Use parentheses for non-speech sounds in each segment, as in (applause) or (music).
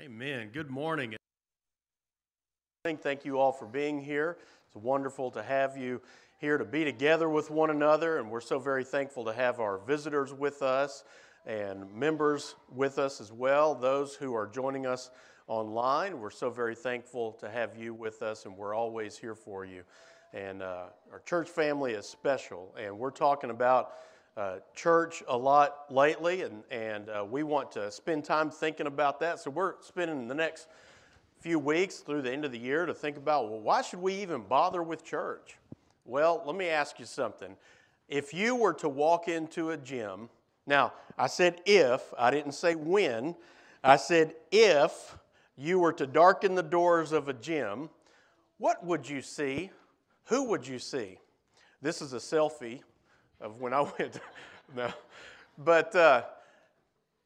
Amen. Good morning. Thank you all for being here. It's wonderful to have you here to be together with one another, and we're so very thankful to have our visitors with us and members with us as well. Those who are joining us online, we're so very thankful to have you with us, and we're always here for you. And uh, our church family is special, and we're talking about uh, church a lot lately, and, and uh, we want to spend time thinking about that. So we're spending the next few weeks through the end of the year to think about well, why should we even bother with church? Well, let me ask you something. If you were to walk into a gym, now I said if, I didn't say when, I said if you were to darken the doors of a gym, what would you see? Who would you see? This is a selfie of when I (laughs) went. no. But uh,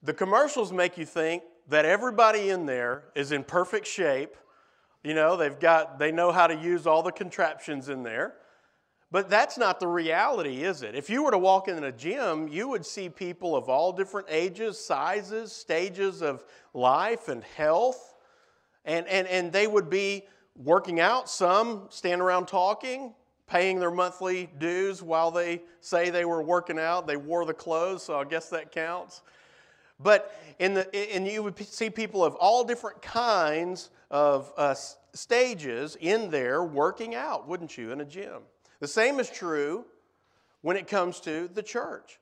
the commercials make you think that everybody in there is in perfect shape. You know, they've got, they know how to use all the contraptions in there. But that's not the reality, is it? If you were to walk in a gym, you would see people of all different ages, sizes, stages of life and health. And, and, and they would be working out, some stand around talking, paying their monthly dues while they say they were working out. They wore the clothes, so I guess that counts. But in the, and you would see people of all different kinds of uh, stages in there working out, wouldn't you, in a gym? The same is true when it comes to the church.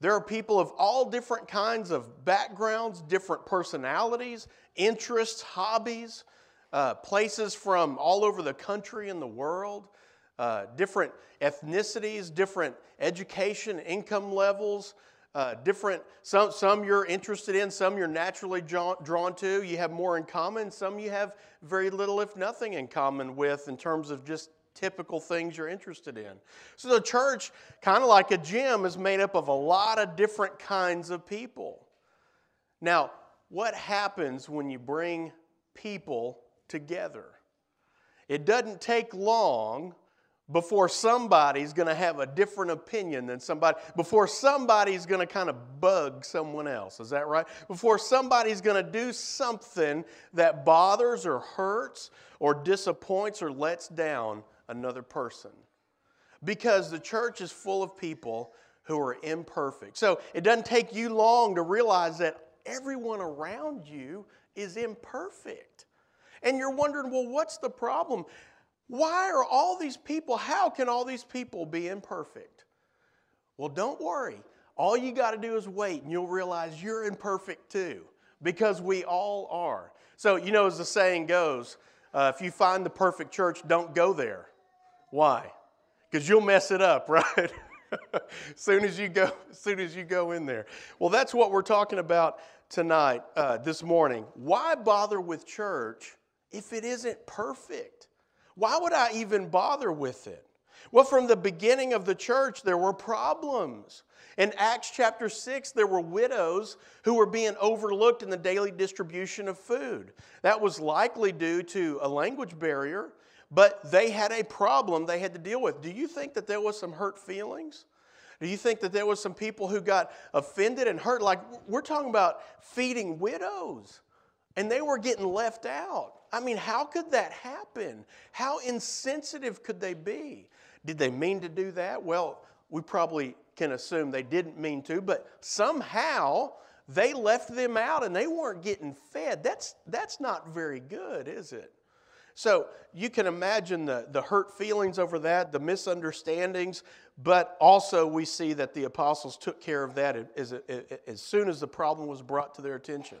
There are people of all different kinds of backgrounds, different personalities, interests, hobbies, uh, places from all over the country and the world uh, different ethnicities, different education, income levels, uh, different, some, some you're interested in, some you're naturally drawn, drawn to. You have more in common, some you have very little, if nothing, in common with in terms of just typical things you're interested in. So the church, kind of like a gym, is made up of a lot of different kinds of people. Now, what happens when you bring people together? It doesn't take long before somebody's going to have a different opinion than somebody, before somebody's going to kind of bug someone else. Is that right? Before somebody's going to do something that bothers or hurts or disappoints or lets down another person. Because the church is full of people who are imperfect. So it doesn't take you long to realize that everyone around you is imperfect. And you're wondering, well, what's the problem? Why are all these people, how can all these people be imperfect? Well, don't worry. All you got to do is wait and you'll realize you're imperfect too, because we all are. So, you know, as the saying goes, uh, if you find the perfect church, don't go there. Why? Because you'll mess it up, (laughs) right? (laughs) soon as you go, soon as you go in there. Well, that's what we're talking about tonight, uh, this morning. Why bother with church if it isn't perfect? Why would I even bother with it? Well, from the beginning of the church, there were problems. In Acts chapter 6, there were widows who were being overlooked in the daily distribution of food. That was likely due to a language barrier, but they had a problem they had to deal with. Do you think that there was some hurt feelings? Do you think that there was some people who got offended and hurt? Like, we're talking about feeding widows, and they were getting left out. I mean, how could that happen? How insensitive could they be? Did they mean to do that? Well, we probably can assume they didn't mean to, but somehow they left them out and they weren't getting fed. That's, that's not very good, is it? So you can imagine the, the hurt feelings over that, the misunderstandings, but also we see that the apostles took care of that as, as soon as the problem was brought to their attention.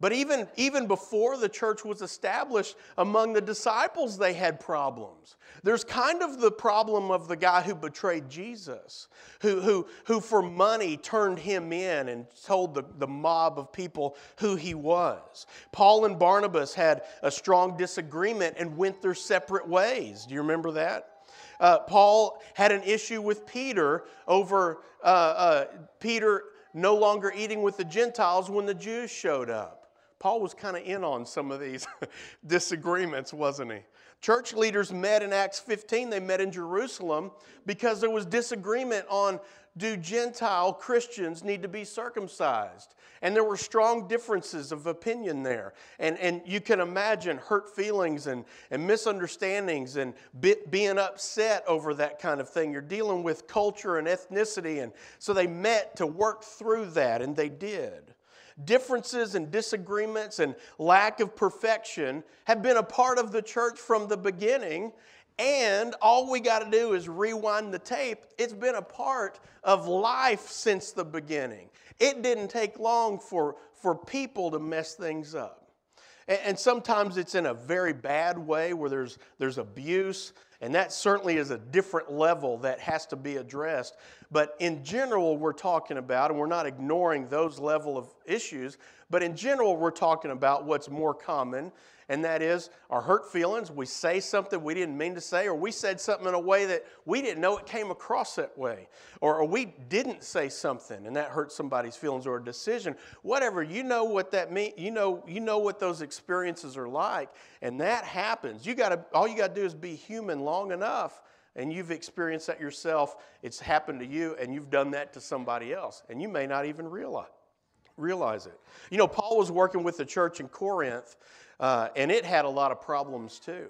But even, even before the church was established, among the disciples, they had problems. There's kind of the problem of the guy who betrayed Jesus, who, who, who for money turned him in and told the, the mob of people who he was. Paul and Barnabas had a strong disagreement and went their separate ways. Do you remember that? Uh, Paul had an issue with Peter over uh, uh, Peter no longer eating with the Gentiles when the Jews showed up. Paul was kind of in on some of these (laughs) disagreements, wasn't he? Church leaders met in Acts 15. They met in Jerusalem because there was disagreement on do Gentile Christians need to be circumcised? And there were strong differences of opinion there. And, and you can imagine hurt feelings and, and misunderstandings and be, being upset over that kind of thing. You're dealing with culture and ethnicity. And so they met to work through that, and they did. Differences and disagreements and lack of perfection have been a part of the church from the beginning. And all we got to do is rewind the tape. It's been a part of life since the beginning. It didn't take long for, for people to mess things up. And, sometimes it's in a very bad way where there's, there's abuse, and that certainly is a different level that has to be addressed. But in general, we're talking about, and we're not ignoring those level of issues, but in general, we're talking about what's more common and that is our hurt feelings. We say something we didn't mean to say, or we said something in a way that we didn't know it came across that way, or, or we didn't say something and that hurt somebody's feelings or a decision. Whatever, you know what that means. You know, you know what those experiences are like, and that happens. You got to all you got to do is be human long enough and you've experienced that yourself, it's happened to you, and you've done that to somebody else, and you may not even realize, realize it. You know, Paul was working with the church in Corinth, uh, and it had a lot of problems too.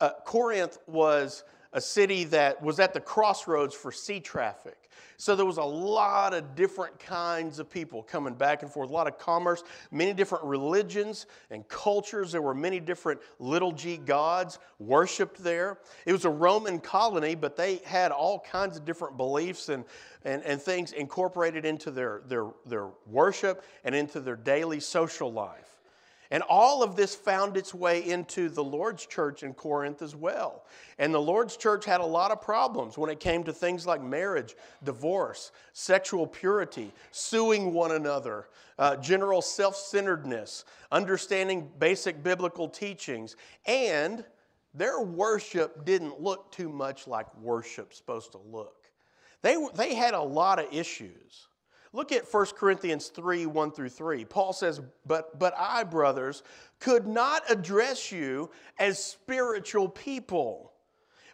Uh, Corinth was a city that was at the crossroads for sea traffic. So there was a lot of different kinds of people coming back and forth, a lot of commerce, many different religions and cultures. There were many different little g gods worshiped there. It was a Roman colony, but they had all kinds of different beliefs and, and, and things incorporated into their, their, their worship and into their daily social life. And all of this found its way into the Lord's church in Corinth as well. And the Lord's church had a lot of problems when it came to things like marriage, divorce, sexual purity, suing one another, uh, general self centeredness, understanding basic biblical teachings, and their worship didn't look too much like worship's supposed to look. They, they had a lot of issues. Look at 1 Corinthians 3 1 through 3. Paul says, but, but I, brothers, could not address you as spiritual people,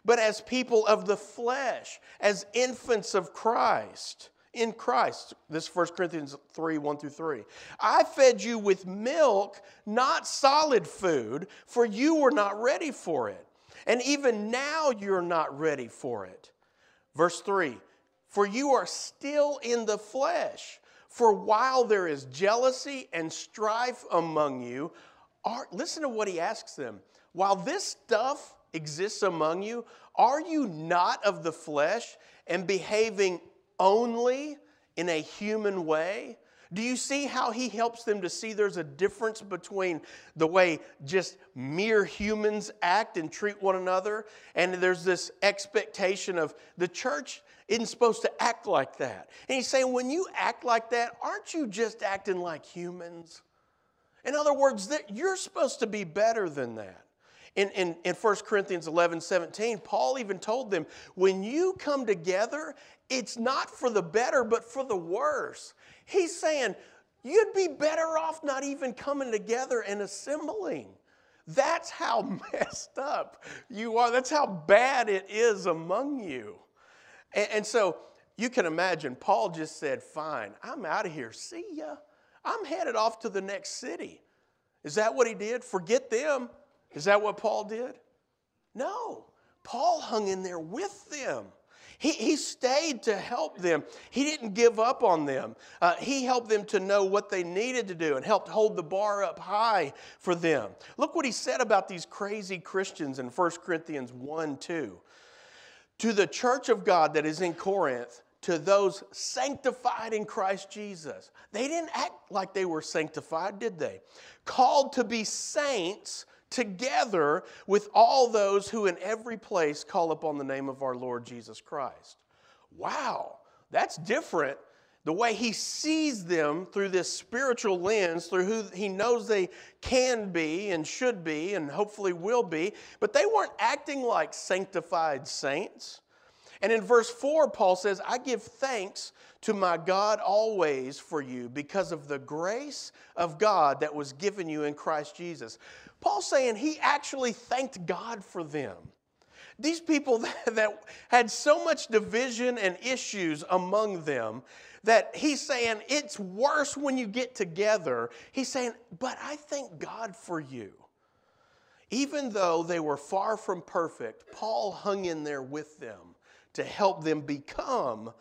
but as people of the flesh, as infants of Christ. In Christ, this 1 Corinthians 3 1 through 3. I fed you with milk, not solid food, for you were not ready for it. And even now you're not ready for it. Verse 3 for you are still in the flesh. For while there is jealousy and strife among you, are, listen to what he asks them. While this stuff exists among you, are you not of the flesh and behaving only in a human way? Do you see how he helps them to see there's a difference between the way just mere humans act and treat one another? And there's this expectation of the church isn't supposed to act like that. And he's saying, when you act like that, aren't you just acting like humans? In other words, that you're supposed to be better than that. In, in, in 1 Corinthians 11 17, Paul even told them, when you come together, it's not for the better, but for the worse. He's saying, you'd be better off not even coming together and assembling. That's how (laughs) messed up you are. That's how bad it is among you. And, and so you can imagine, Paul just said, Fine, I'm out of here. See ya. I'm headed off to the next city. Is that what he did? Forget them. Is that what Paul did? No. Paul hung in there with them. He, he stayed to help them. He didn't give up on them. Uh, he helped them to know what they needed to do and helped hold the bar up high for them. Look what he said about these crazy Christians in 1 Corinthians 1 2 to the church of God that is in Corinth, to those sanctified in Christ Jesus. They didn't act like they were sanctified, did they? Called to be saints together with all those who in every place call upon the name of our Lord Jesus Christ. Wow, that's different the way he sees them through this spiritual lens, through who he knows they can be and should be and hopefully will be, but they weren't acting like sanctified saints. And in verse 4, Paul says, I give thanks to my God always for you because of the grace of God that was given you in Christ Jesus. Paul's saying he actually thanked God for them. these people that, (laughs) that had so much division and issues among them that he's saying it's worse when you get together. He's saying, but I thank God for you. Even though they were far from perfect, Paul hung in there with them to help them become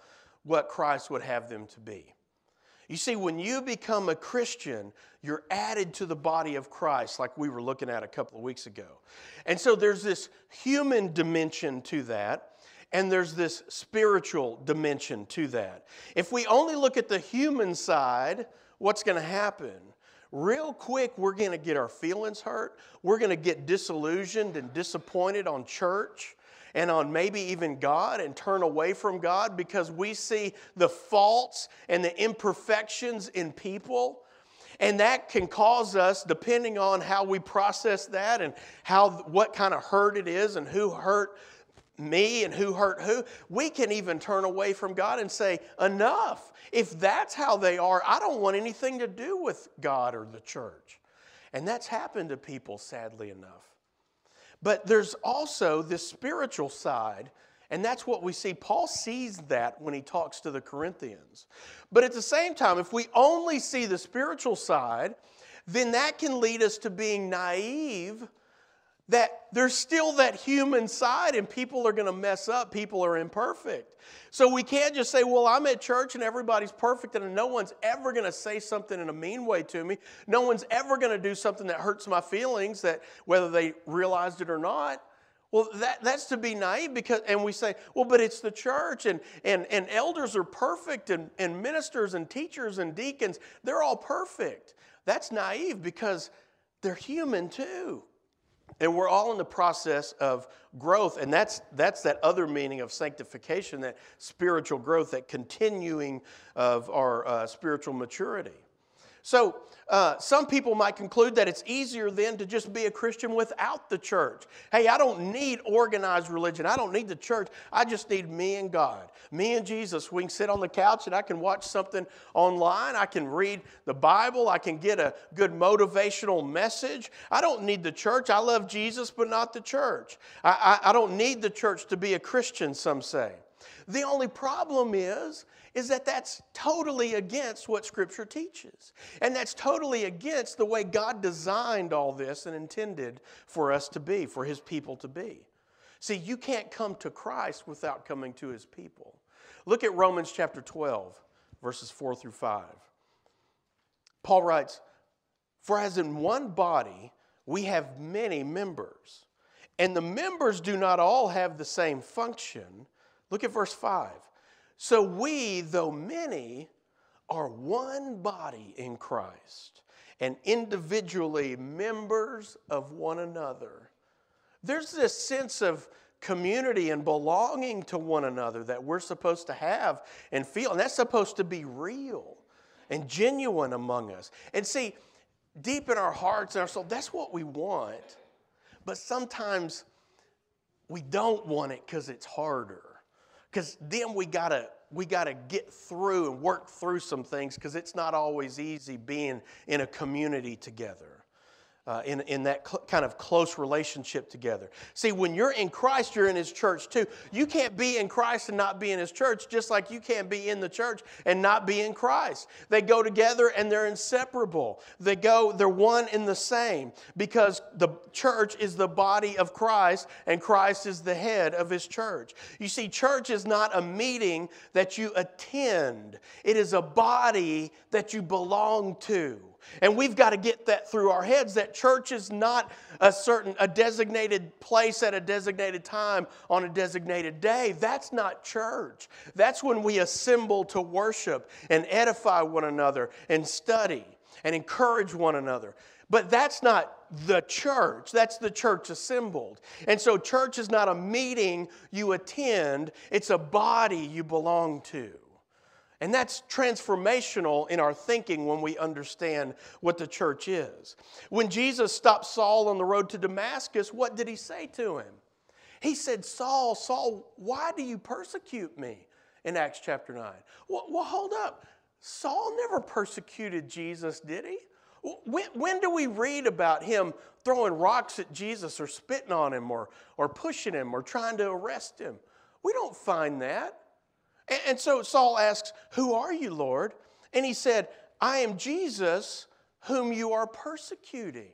what Christ would have them to be. You see, when you become a Christian, you're added to the body of Christ, like we were looking at a couple of weeks ago. And so there's this human dimension to that, and there's this spiritual dimension to that. If we only look at the human side, what's going to happen? Real quick, we're going to get our feelings hurt. We're going to get disillusioned and disappointed on church and on maybe even God and turn away from God because we see the faults and the imperfections in people. And that can cause us, depending on how we process that and how what kind of hurt it is and who hurt me and who hurt who, we can even turn away from God and say, Enough. If that's how they are, I don't want anything to do with God or the church. And that's happened to people, sadly enough. But there's also this spiritual side, and that's what we see. Paul sees that when he talks to the Corinthians. But at the same time, if we only see the spiritual side, then that can lead us to being naive that there's still that human side and people are going to mess up, people are imperfect. So we can't just say, well, I'm at church and everybody's perfect and no one's ever going to say something in a mean way to me. No one's ever going to do something that hurts my feelings that whether they realized it or not. Well, that, that's to be naive because, and we say, well, but it's the church and, and, and elders are perfect and, and ministers and teachers and deacons, they're all perfect. That's naive because they're human too. And we're all in the process of growth, and that's, that's that other meaning of sanctification, that spiritual growth, that continuing of our uh, spiritual maturity. So, uh, some people might conclude that it's easier then to just be a Christian without the church. Hey, I don't need organized religion. I don't need the church. I just need me and God. Me and Jesus. We can sit on the couch and I can watch something online. I can read the Bible. I can get a good motivational message. I don't need the church. I love Jesus, but not the church. I, I, I don't need the church to be a Christian, some say. The only problem is, is that that's totally against what Scripture teaches. And that's totally against the way God designed all this and intended for us to be, for His people to be. See, you can't come to Christ without coming to His people. Look at Romans chapter 12, verses 4 through 5. Paul writes, For as in one body we have many members, and the members do not all have the same function. Look at verse 5. So we, though many, are one body in Christ and individually members of one another. There's this sense of community and belonging to one another that we're supposed to have and feel, and that's supposed to be real and genuine among us. And see, deep in our hearts and our soul, that's what we want. But sometimes we don't want it because it's harder because then we gotta we gotta get through and work through some things because it's not always easy being in a community together uh, in, in that cl- kind of close relationship together. See, when you're in Christ, you're in His church too. You can't be in Christ and not be in His church, just like you can't be in the church and not be in Christ. They go together and they're inseparable. They go, they're one in the same because the church is the body of Christ and Christ is the head of His church. You see, church is not a meeting that you attend, it is a body that you belong to. And we've got to get that through our heads that church is not a certain a designated place at a designated time on a designated day. That's not church. That's when we assemble to worship and edify one another and study and encourage one another. But that's not the church. That's the church assembled. And so, church is not a meeting you attend, it's a body you belong to. And that's transformational in our thinking when we understand what the church is. When Jesus stopped Saul on the road to Damascus, what did he say to him? He said, Saul, Saul, why do you persecute me? In Acts chapter 9. Well, well hold up. Saul never persecuted Jesus, did he? When, when do we read about him throwing rocks at Jesus or spitting on him or, or pushing him or trying to arrest him? We don't find that. And, so Saul asks, Who are you, Lord? And he said, I am Jesus whom you are persecuting.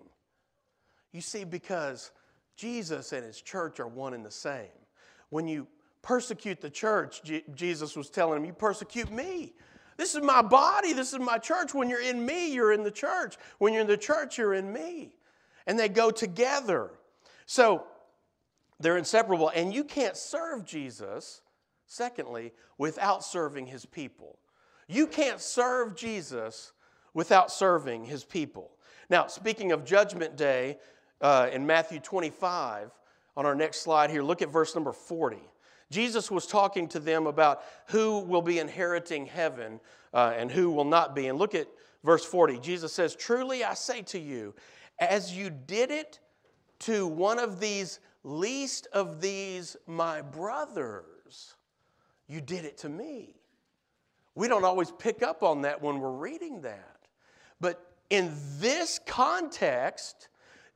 You see, because Jesus and his church are one and the same. When you persecute the church, Jesus was telling him, You persecute me. This is my body. This is my church. When you're in me, you're in the church. When you're in the church, you're in me. And they go together. So they're inseparable. And you can't serve Jesus, secondly, without serving his people. You can't serve Jesus without serving his people. Now, speaking of Judgment Day uh, in Matthew 25, on our next slide here, look at verse number 40. Jesus was talking to them about who will be inheriting heaven uh, and who will not be. And look at verse 40. Jesus says, Truly I say to you, as you did it to one of these least of these my brothers, you did it to me. We don't always pick up on that when we're reading that. But in this context,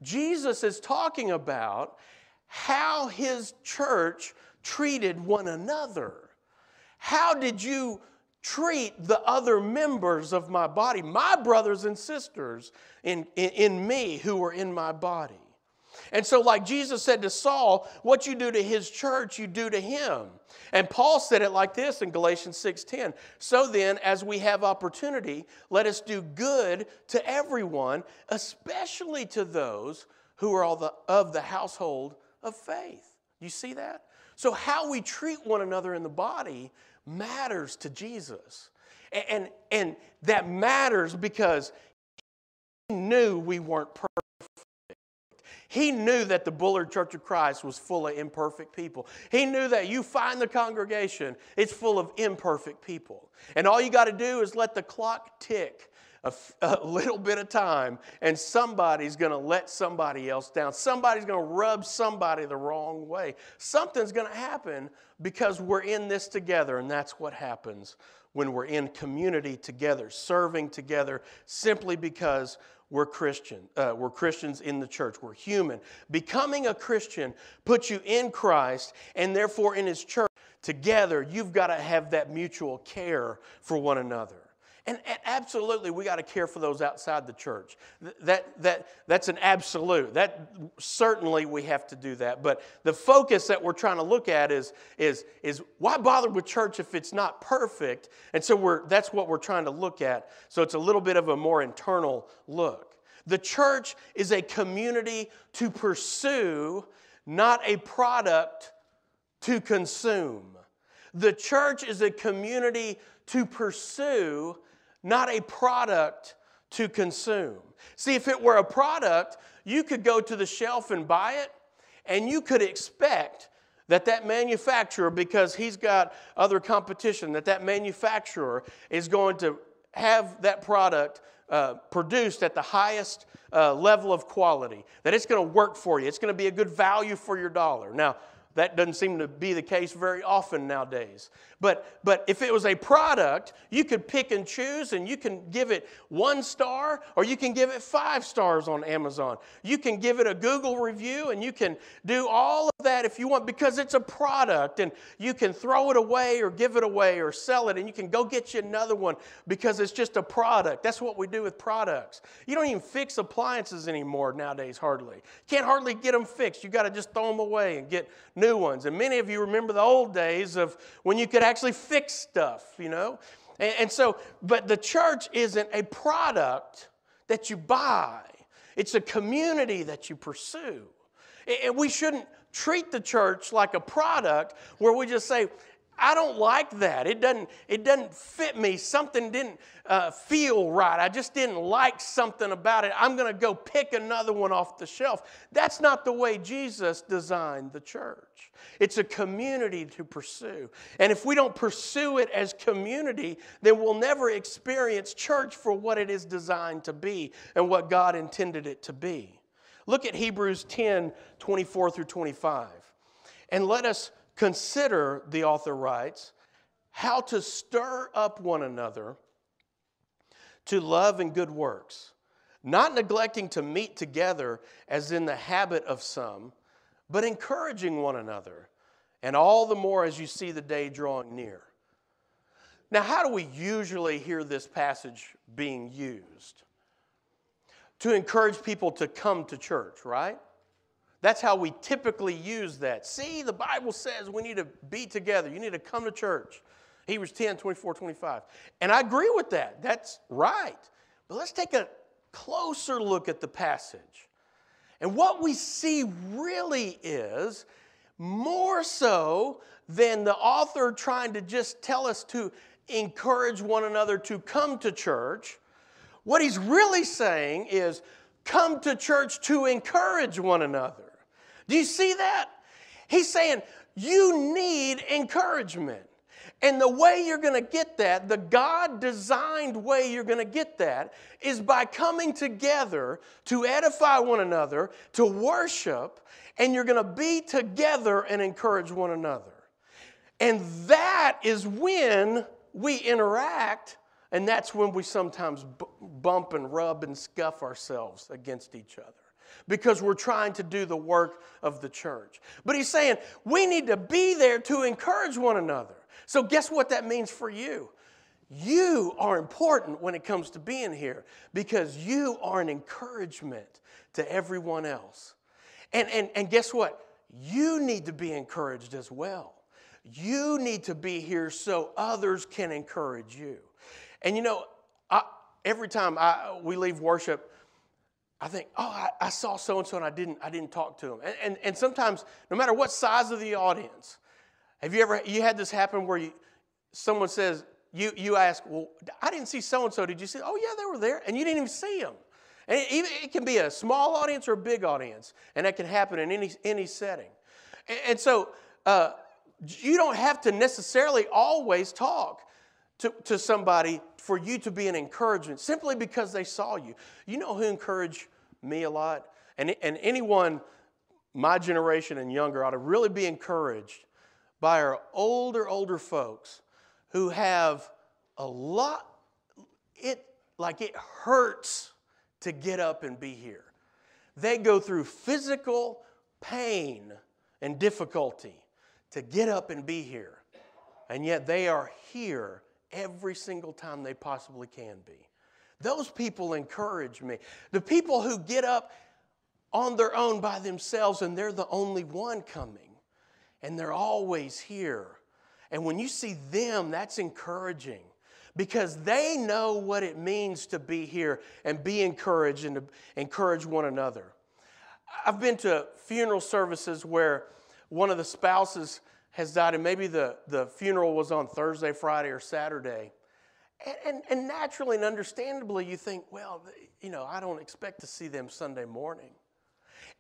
Jesus is talking about how his church treated one another. How did you treat the other members of my body, my brothers and sisters in, in, in, me who were in my body? And so, like Jesus said to Saul, what you do to his church, you do to him. And Paul said it like this in Galatians 6:10. So then, as we have opportunity, let us do good to everyone, especially to those who are all the, of the household of faith. You see that? So, how we treat one another in the body matters to Jesus. And, and, and that matters because he knew we weren't perfect. He knew that the Bullard Church of Christ was full of imperfect people. He knew that you find the congregation, it's full of imperfect people. And all you got to do is let the clock tick a, (laughs) little bit of time, and somebody's going to let somebody else down. Somebody's going to rub somebody the wrong way. Something's going to happen because we're in this together, and that's what happens when we're in community together, serving together, simply because we're Christian. Uh, we're Christians in the church. We're human. Becoming a Christian puts you in Christ and therefore in His church. Together, you've got to have that mutual care for one another. And, and, absolutely, we got to care for those outside the church. That, that, that's an absolute. That certainly we have to do that. But the focus that we're trying to look at is, is, is why bother with church if it's not perfect? And so we're, that's what we're trying to look at. So it's a little bit of a more internal look. The church is a community to pursue, not a product to consume. The church is a community to pursue, not a product to consume. See, if it were a product, you could go to the shelf and buy it, and you could expect that that manufacturer, because he's got other competition, that that manufacturer is going to have that product uh, produced at the highest uh, level of quality, that it's going to work for you, it's going to be a good value for your dollar. Now, that doesn't seem to be the case very often nowadays. But, but if it was a product, you could pick and choose and you can give it one star or you can give it five stars on Amazon. You can give it a Google review and you can do all of that if you want because it's a product and you can throw it away or give it away or sell it and you can go get you another one because it's just a product. That's what we do with products. You don't even fix appliances anymore nowadays, hardly. Can't hardly get them fixed. You got to just throw them away and get new ones. And many of you remember the old days of when you could actually fix stuff, you know? And, and so, but the church isn't a product that you buy, it's a community that you pursue. And we shouldn't treat the church like a product where we just say, I don't like that. It doesn't, it doesn't fit me. Something didn't uh, feel right. I just didn't like something about it. I'm going to go pick another one off the shelf. That's not the way Jesus designed the church. It's a community to pursue. And if we don't pursue it as community, then we'll never experience church for what it is designed to be and what God intended it to be. Look at Hebrews 10 24 through 25. And let us Consider, the author writes, how to stir up one another to love and good works, not neglecting to meet together as in the habit of some, but encouraging one another, and all the more as you see the day drawing near. Now, how do we usually hear this passage being used? To encourage people to come to church, right? That's how we typically use that. See, the Bible says we need to be together. You need to come to church. Hebrews 10, 24, 25. And I agree with that. That's right. But let's take a closer look at the passage. And what we see really is more so than the author trying to just tell us to encourage one another to come to church. What he's really saying is come to church to encourage one another. Do you see that? He's saying you need encouragement. And the way you're going to get that, the God designed way you're going to get that, is by coming together to edify one another, to worship, and you're going to be together and encourage one another. And that is when we interact, and that's when we sometimes bump and rub and scuff ourselves against each other because we're trying to do the work of the church. But he's saying we need to be there to encourage one another. So, guess what that means for you? You are important when it comes to being here because you are an encouragement to everyone else. And, and, and guess what? You need to be encouraged as well. You need to be here so others can encourage you. And you know, I, every time I, we leave worship, I think, oh, I, I saw so and so and I didn't, I didn't talk to him. And, and, and sometimes, no matter what size of the audience, have you ever you had this happen where you, someone says, you, you ask, well, I didn't see so and so. Did you see? Oh, yeah, they were there. And you didn't even see them. And it, even, it can be a small audience or a big audience, and that can happen in any, any setting. And, and so uh, you don't have to necessarily always talk to, to somebody for you to be an encouragement simply because they saw you. You know who encouraged me a lot? And, and anyone my generation and younger ought to really be encouraged by our older, older folks who have a lot, it like it hurts to get up and be here. They go through physical pain and difficulty to get up and be here. And yet they are here every single time they possibly can be. Those people encourage me. The people who get up on their own by themselves and they're the only one coming and they're always here. And when you see them, that's encouraging because they know what it means to be here and be encouraged and to encourage one another. I've been to funeral services where one of the spouses has died, and maybe the, the funeral was on Thursday, Friday, or Saturday. And, and, and naturally and understandably, you think, well, you know, I don't expect to see them Sunday morning.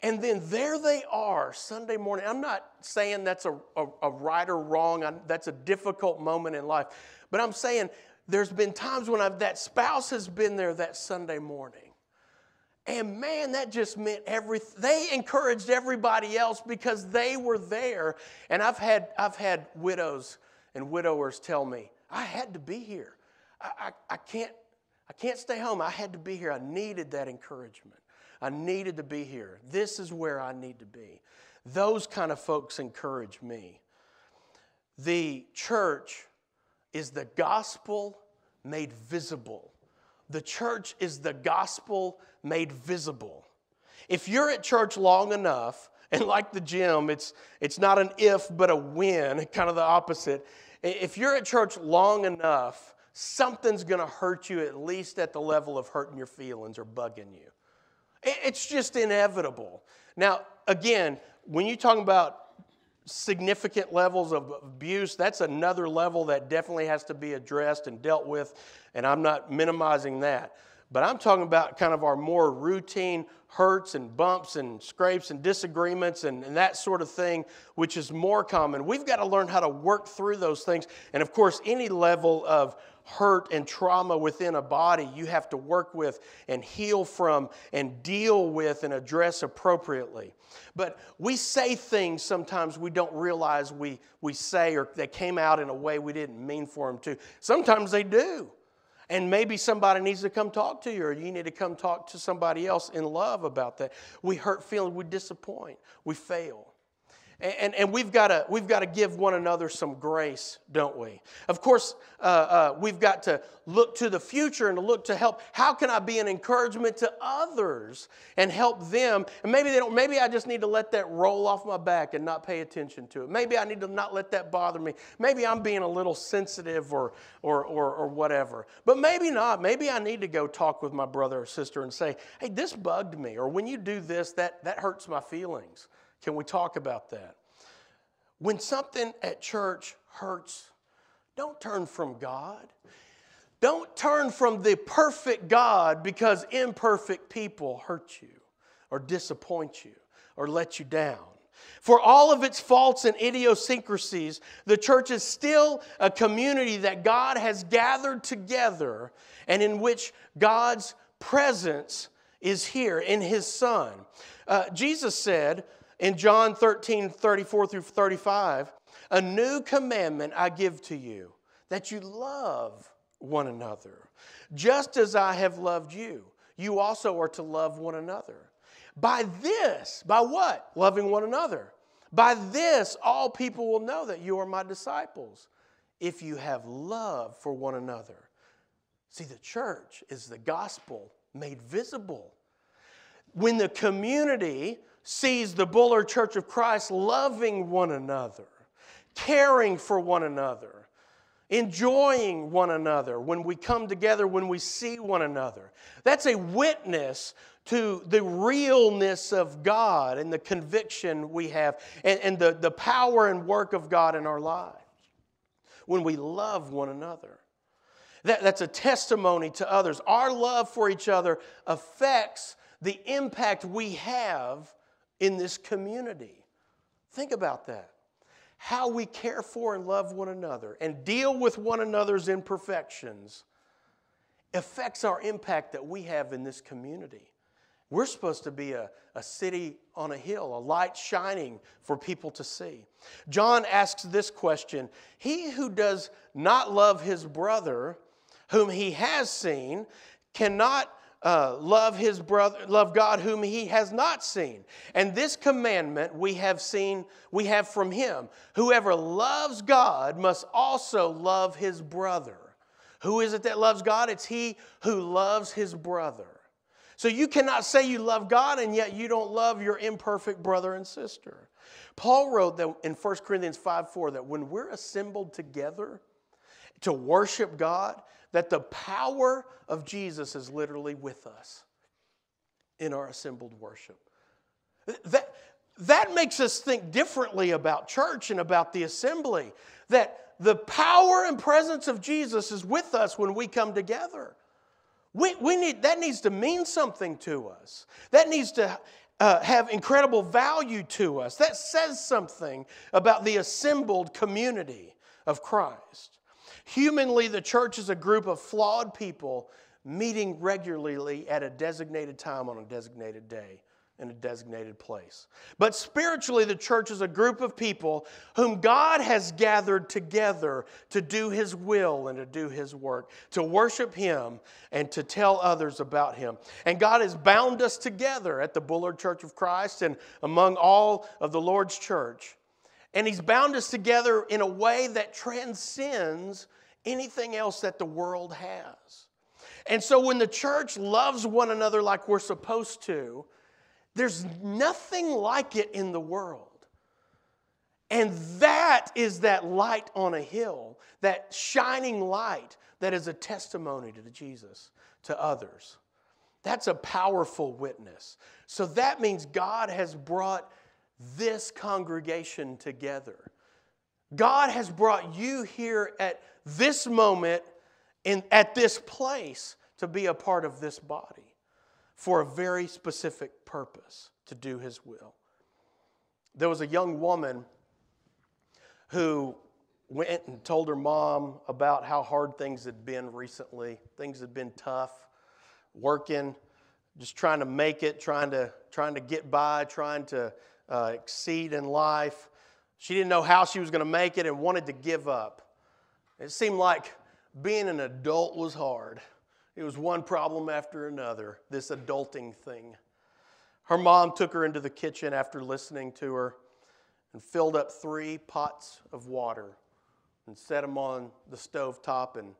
And then there they are Sunday morning. I'm not saying that's a, a, a right or wrong, I, that's a difficult moment in life. But I'm saying there's been times when I've, that spouse has been there that Sunday morning. And man, that just meant everything. They encouraged everybody else because they were there. And I've had, I've had widows and widowers tell me, I had to be here. I, I, I, can't, I can't stay home. I had to be here. I needed that encouragement. I needed to be here. This is where I need to be. Those kind of folks encourage me. The church is the gospel made visible. The church is the gospel made visible. If you're at church long enough, (laughs) and like the gym, it's, it's not an if but a when, (laughs) kind of the opposite. If you're at church long enough, something's going to hurt you at least at the level of hurting your feelings or bugging you. It's just inevitable. Now, again, when you talk about significant levels of abuse, that's another level that definitely has to be addressed and dealt with, and I'm not minimizing that. But I'm talking about kind of our more routine hurts and bumps and scrapes and disagreements and, and, that sort of thing, which is more common. We've got to learn how to work through those things. And of course, any level of hurt and trauma within a body you have to work with and heal from and deal with and address appropriately. But we say things sometimes we don't realize we, we say or they came out in a way we didn't mean for them to. Sometimes they do. And maybe somebody needs to come talk to you, or you need to come talk to somebody else in love about that. We hurt feelings, we disappoint, we fail. And, and we've got to we've to give one another some grace, don't we? Of course, uh, uh, we've got to look to the future and to look to help. How can I be an encouragement to others and help them? And maybe they don't. Maybe I just need to let that roll off my back and not pay attention to it. Maybe I need to not let that bother me. Maybe I'm being a little sensitive or or or, or whatever. But maybe not. Maybe I need to go talk with my brother or sister and say, "Hey, this bugged me," or "When you do this, that that hurts my feelings." Can we talk about that? When something at church hurts, don't turn from God. Don't turn from the perfect God because imperfect people hurt you or disappoint you or let you down. For all of its faults and idiosyncrasies, the church is still a community that God has gathered together and in which God's presence is here in His Son. Uh, Jesus said, in John 13, 34 through 35, a new commandment I give to you, that you love one another. Just as I have loved you, you also are to love one another. By this, by what? Loving one another. By this, all people will know that you are my disciples, if you have love for one another. See, the church is the gospel made visible. When the community sees the Bullard Church of Christ loving one another, caring for one another, enjoying one another when we come together, when we see one another. That's a witness to the realness of God and the conviction we have and, and the, the power and work of God in our lives when we love one another. That, that's a testimony to others. Our love for each other affects the impact we have in this community. Think about that. How we care for and love one another and deal with one another's imperfections affects our impact that we have in this community. We're supposed to be a, a city on a hill, a light shining for people to see. John asks this question He who does not love his brother, whom he has seen, cannot uh, love his brother, love God whom he has not seen. And this commandment we have seen, we have from him. Whoever loves God must also love his brother. Who is it that loves God? It's he who loves his brother. So you cannot say you love God and yet you don't love your imperfect brother and sister. Paul wrote that in 1 Corinthians 5 4 that when we're assembled together to worship God, that the power of Jesus is literally with us in our assembled worship. That, that makes us think differently about church and about the assembly. That the power and presence of Jesus is with us when we come together. We, we need, that needs to mean something to us. That needs to uh, have incredible value to us. That says something about the assembled community of Christ. Humanly, the church is a group of flawed people meeting regularly at a designated time on a designated day in a designated place. But spiritually, the church is a group of people whom God has gathered together to do His will and to do His work, to worship Him and to tell others about Him. And God has bound us together at the Bullard Church of Christ and among all of the Lord's church and He's bound us together in a way that transcends anything else that the world has. And so when the church loves one another like we're supposed to, there's nothing like it in the world. And that is that light on a hill, that shining light that is a testimony to Jesus, to others. That's a powerful witness. So that means God has brought this congregation together. God has brought you here at this moment in, at this place to be a part of this body for a very specific purpose to do His will. There was a young woman who went and told her mom about how hard things had been recently. Things had been tough, working, just trying to make it, trying to, trying to get by, trying to uh, exceed in life. She didn't know how she was going to make it and wanted to give up. It seemed like being an adult was hard. It was one problem after another, this adulting thing. Her mom took her into the kitchen after listening to her and filled up three pots of water and set them on the stove top and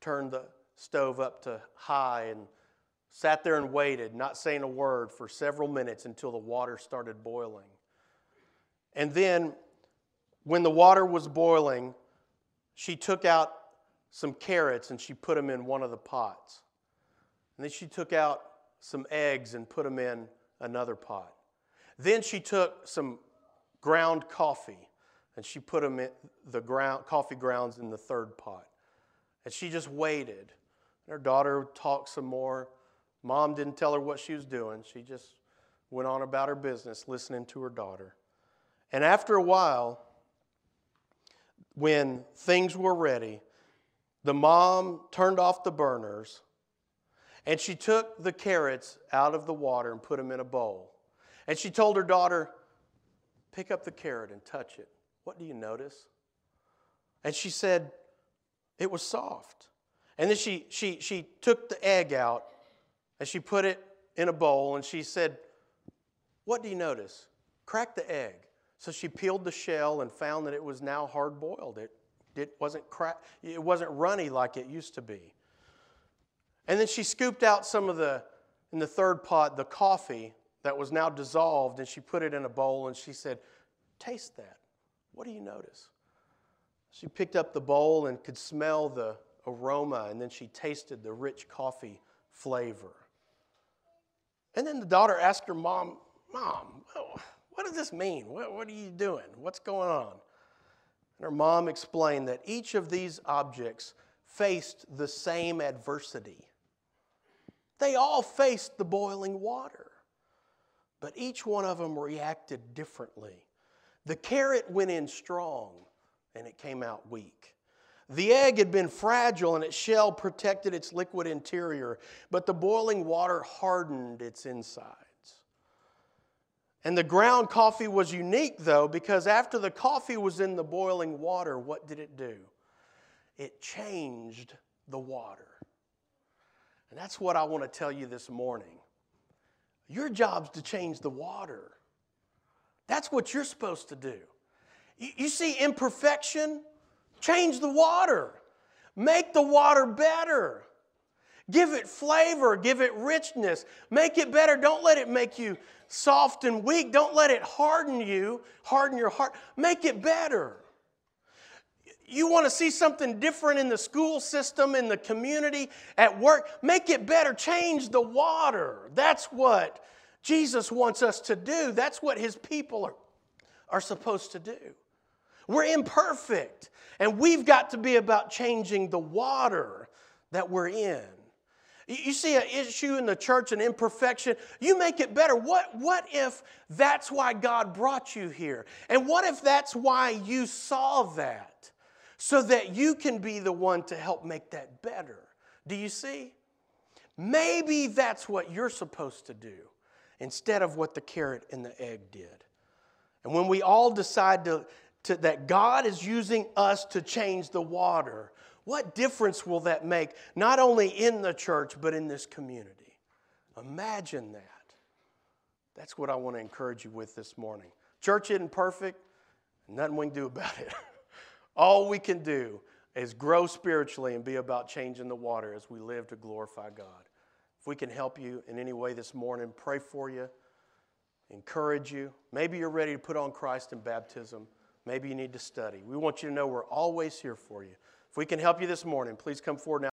turned the stove up to high and sat there and waited, not saying a word, for several minutes until the water started boiling. And then, when the water was boiling, she took out some carrots and she put them in one of the pots. And then she took out some eggs and put them in another pot. Then she took some ground coffee and she put them in the ground, coffee grounds in the third pot. And she just waited. And her daughter talked some more. Mom didn't tell her what she was doing. She just went on about her business, listening to her daughter. And after a while, when things were ready, the mom turned off the burners and she took the carrots out of the water and put them in a bowl. And she told her daughter, Pick up the carrot and touch it. What do you notice? And she said, It was soft. And then she, she, she took the egg out and she put it in a bowl and she said, What do you notice? Crack the egg. So she peeled the shell and found that it was now hard boiled. It, it, wasn't crack, it wasn't runny like it used to be. And then she scooped out some of the, in the third pot, the coffee that was now dissolved, and she put it in a bowl and she said, Taste that. What do you notice? She picked up the bowl and could smell the aroma, and then she tasted the rich coffee flavor. And then the daughter asked her mom, Mom, what does this mean? What, what are you doing? What's going on? And her mom explained that each of these objects faced the same adversity. They all faced the boiling water, but each one of them reacted differently. The carrot went in strong and it came out weak. The egg had been fragile and its shell protected its liquid interior, but the boiling water hardened its insides. And the ground coffee was unique, though, because after the coffee was in the boiling water, what did it do? It changed the water. And that's what I want to tell you this morning. Your job's to change the water. That's what you're supposed to do. You see imperfection? Change the water. Make the water better. Give it flavor, give it richness. Make it better. Don't let it make you soft and weak. Don't let it harden you, harden your heart. Make it better. You want to see something different in the school system, in the community, at work, make it better. Change the water. That's what Jesus wants us to do. That's what his people are, are supposed to do. We're imperfect, and we've got to be about changing the water that we're in. You see an issue in the church, an imperfection, you make it better. What, what if that's why God brought you here? And what if that's why you saw that? So that you can be the one to help make that better. Do you see? Maybe that's what you're supposed to do instead of what the carrot and the egg did. And when we all decide to, to, that God is using us to change the water, what difference will that make, not only in the church, but in this community? Imagine that. That's what I want to encourage you with this morning. Church isn't perfect, nothing we can do about it. (laughs) All we can do is grow spiritually and be about changing the water as we live to glorify God. If we can help you in any way this morning, pray for you, encourage you. Maybe you're ready to put on Christ in baptism. Maybe you need to study. We want you to know we're always here for you. If we can help you this morning, please come forward now.